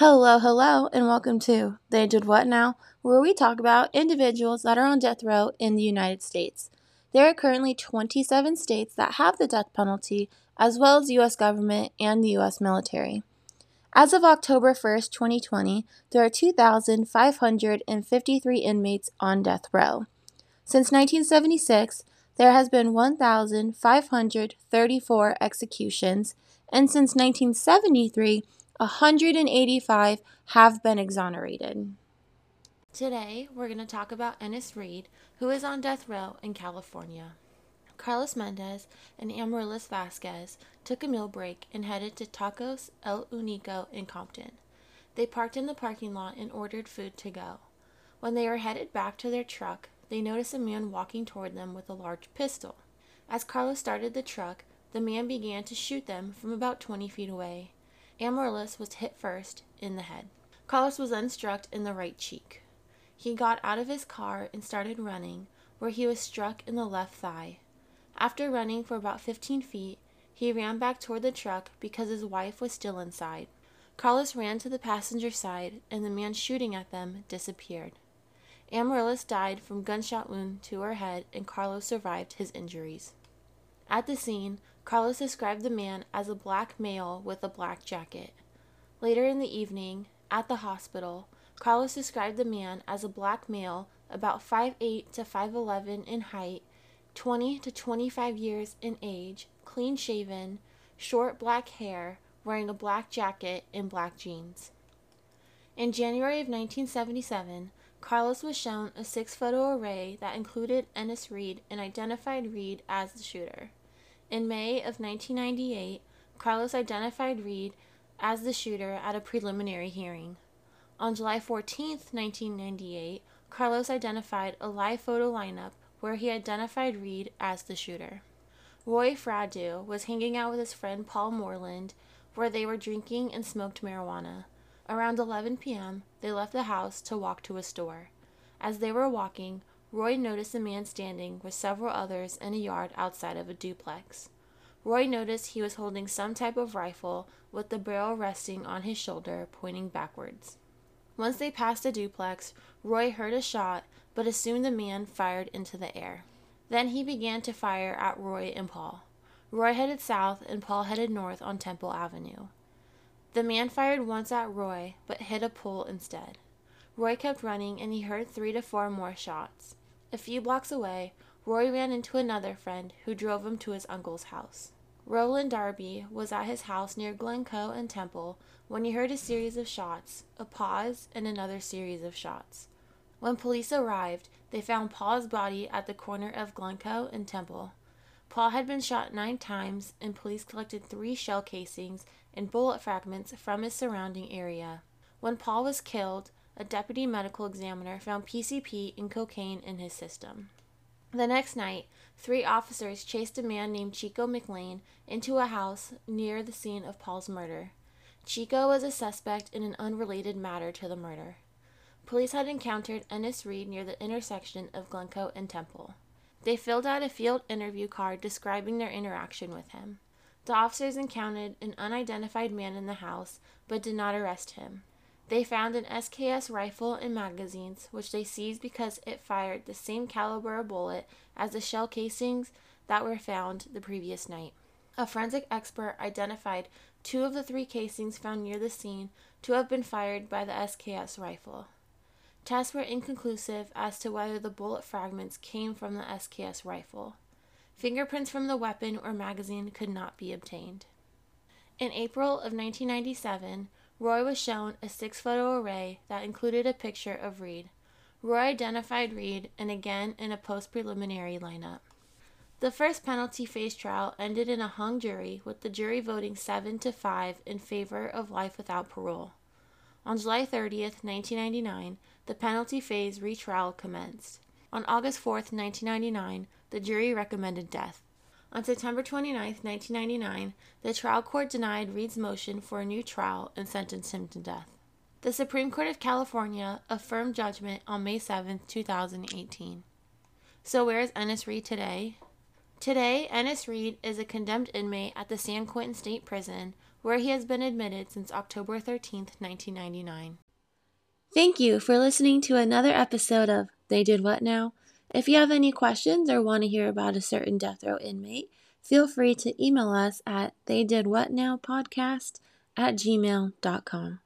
Hello, hello, and welcome to They Did What Now, where we talk about individuals that are on death row in the United States. There are currently 27 states that have the death penalty, as well as the U.S. government and the U.S. military. As of October 1st, 2020, there are 2,553 inmates on death row. Since 1976, there has been 1,534 executions, and since 1973, 185 have been exonerated. Today, we're going to talk about Ennis Reed, who is on death row in California. Carlos Mendez and Amaryllis Vasquez took a meal break and headed to Tacos El Unico in Compton. They parked in the parking lot and ordered food to go. When they were headed back to their truck, they noticed a man walking toward them with a large pistol. As Carlos started the truck, the man began to shoot them from about 20 feet away. Amaryllis was hit first in the head. Carlos was then struck in the right cheek. He got out of his car and started running, where he was struck in the left thigh. After running for about 15 feet, he ran back toward the truck because his wife was still inside. Carlos ran to the passenger side, and the man shooting at them disappeared. Amaryllis died from gunshot wound to her head, and Carlos survived his injuries. At the scene, Carlos described the man as a black male with a black jacket. Later in the evening, at the hospital, Carlos described the man as a black male about 5'8 to 5'11 in height 20 to 25 years in age, clean shaven, short black hair, wearing a black jacket and black jeans. In January of 1977, Carlos was shown a six photo array that included Ennis Reed and identified Reed as the shooter. In May of 1998, Carlos identified Reed as the shooter at a preliminary hearing. On July 14, 1998, Carlos identified a live photo lineup where he identified Reed as the shooter. Roy Fradu was hanging out with his friend Paul Moreland, where they were drinking and smoked marijuana. Around 11 p.m., they left the house to walk to a store. As they were walking, Roy noticed a man standing with several others in a yard outside of a duplex. Roy noticed he was holding some type of rifle with the barrel resting on his shoulder, pointing backwards. Once they passed a duplex, Roy heard a shot but assumed the man fired into the air. Then he began to fire at Roy and Paul. Roy headed south and Paul headed north on Temple Avenue. The man fired once at Roy, but hit a pole instead. Roy kept running and he heard three to four more shots. A few blocks away, Roy ran into another friend who drove him to his uncle's house. Roland Darby was at his house near Glencoe and Temple when he heard a series of shots, a pause, and another series of shots. When police arrived, they found Paul's body at the corner of Glencoe and Temple. Paul had been shot nine times, and police collected three shell casings and bullet fragments from his surrounding area. When Paul was killed, a deputy medical examiner found PCP and cocaine in his system. The next night, three officers chased a man named Chico McLean into a house near the scene of Paul's murder. Chico was a suspect in an unrelated matter to the murder. Police had encountered Ennis Reed near the intersection of Glencoe and Temple. They filled out a field interview card describing their interaction with him. The officers encountered an unidentified man in the house, but did not arrest him. They found an SKS rifle and magazines, which they seized because it fired the same caliber bullet as the shell casings that were found the previous night. A forensic expert identified two of the three casings found near the scene to have been fired by the SKS rifle. Tests were inconclusive as to whether the bullet fragments came from the SKS rifle. Fingerprints from the weapon or magazine could not be obtained. In April of 1997, Roy was shown a six photo array that included a picture of Reed. Roy identified Reed and again in a post preliminary lineup. The first penalty phase trial ended in a hung jury, with the jury voting 7 to 5 in favor of life without parole. On July 30, 1999, the penalty phase retrial commenced. On August 4, 1999, the jury recommended death. On September 29, 1999, the trial court denied Reed's motion for a new trial and sentenced him to death. The Supreme Court of California affirmed judgment on May 7, 2018. So, where is Ennis Reed today? Today, Ennis Reed is a condemned inmate at the San Quentin State Prison where he has been admitted since October 13, 1999. Thank you for listening to another episode of They Did What Now? If you have any questions or want to hear about a certain death row inmate, feel free to email us at theydidwhatnowpodcast at gmail.com.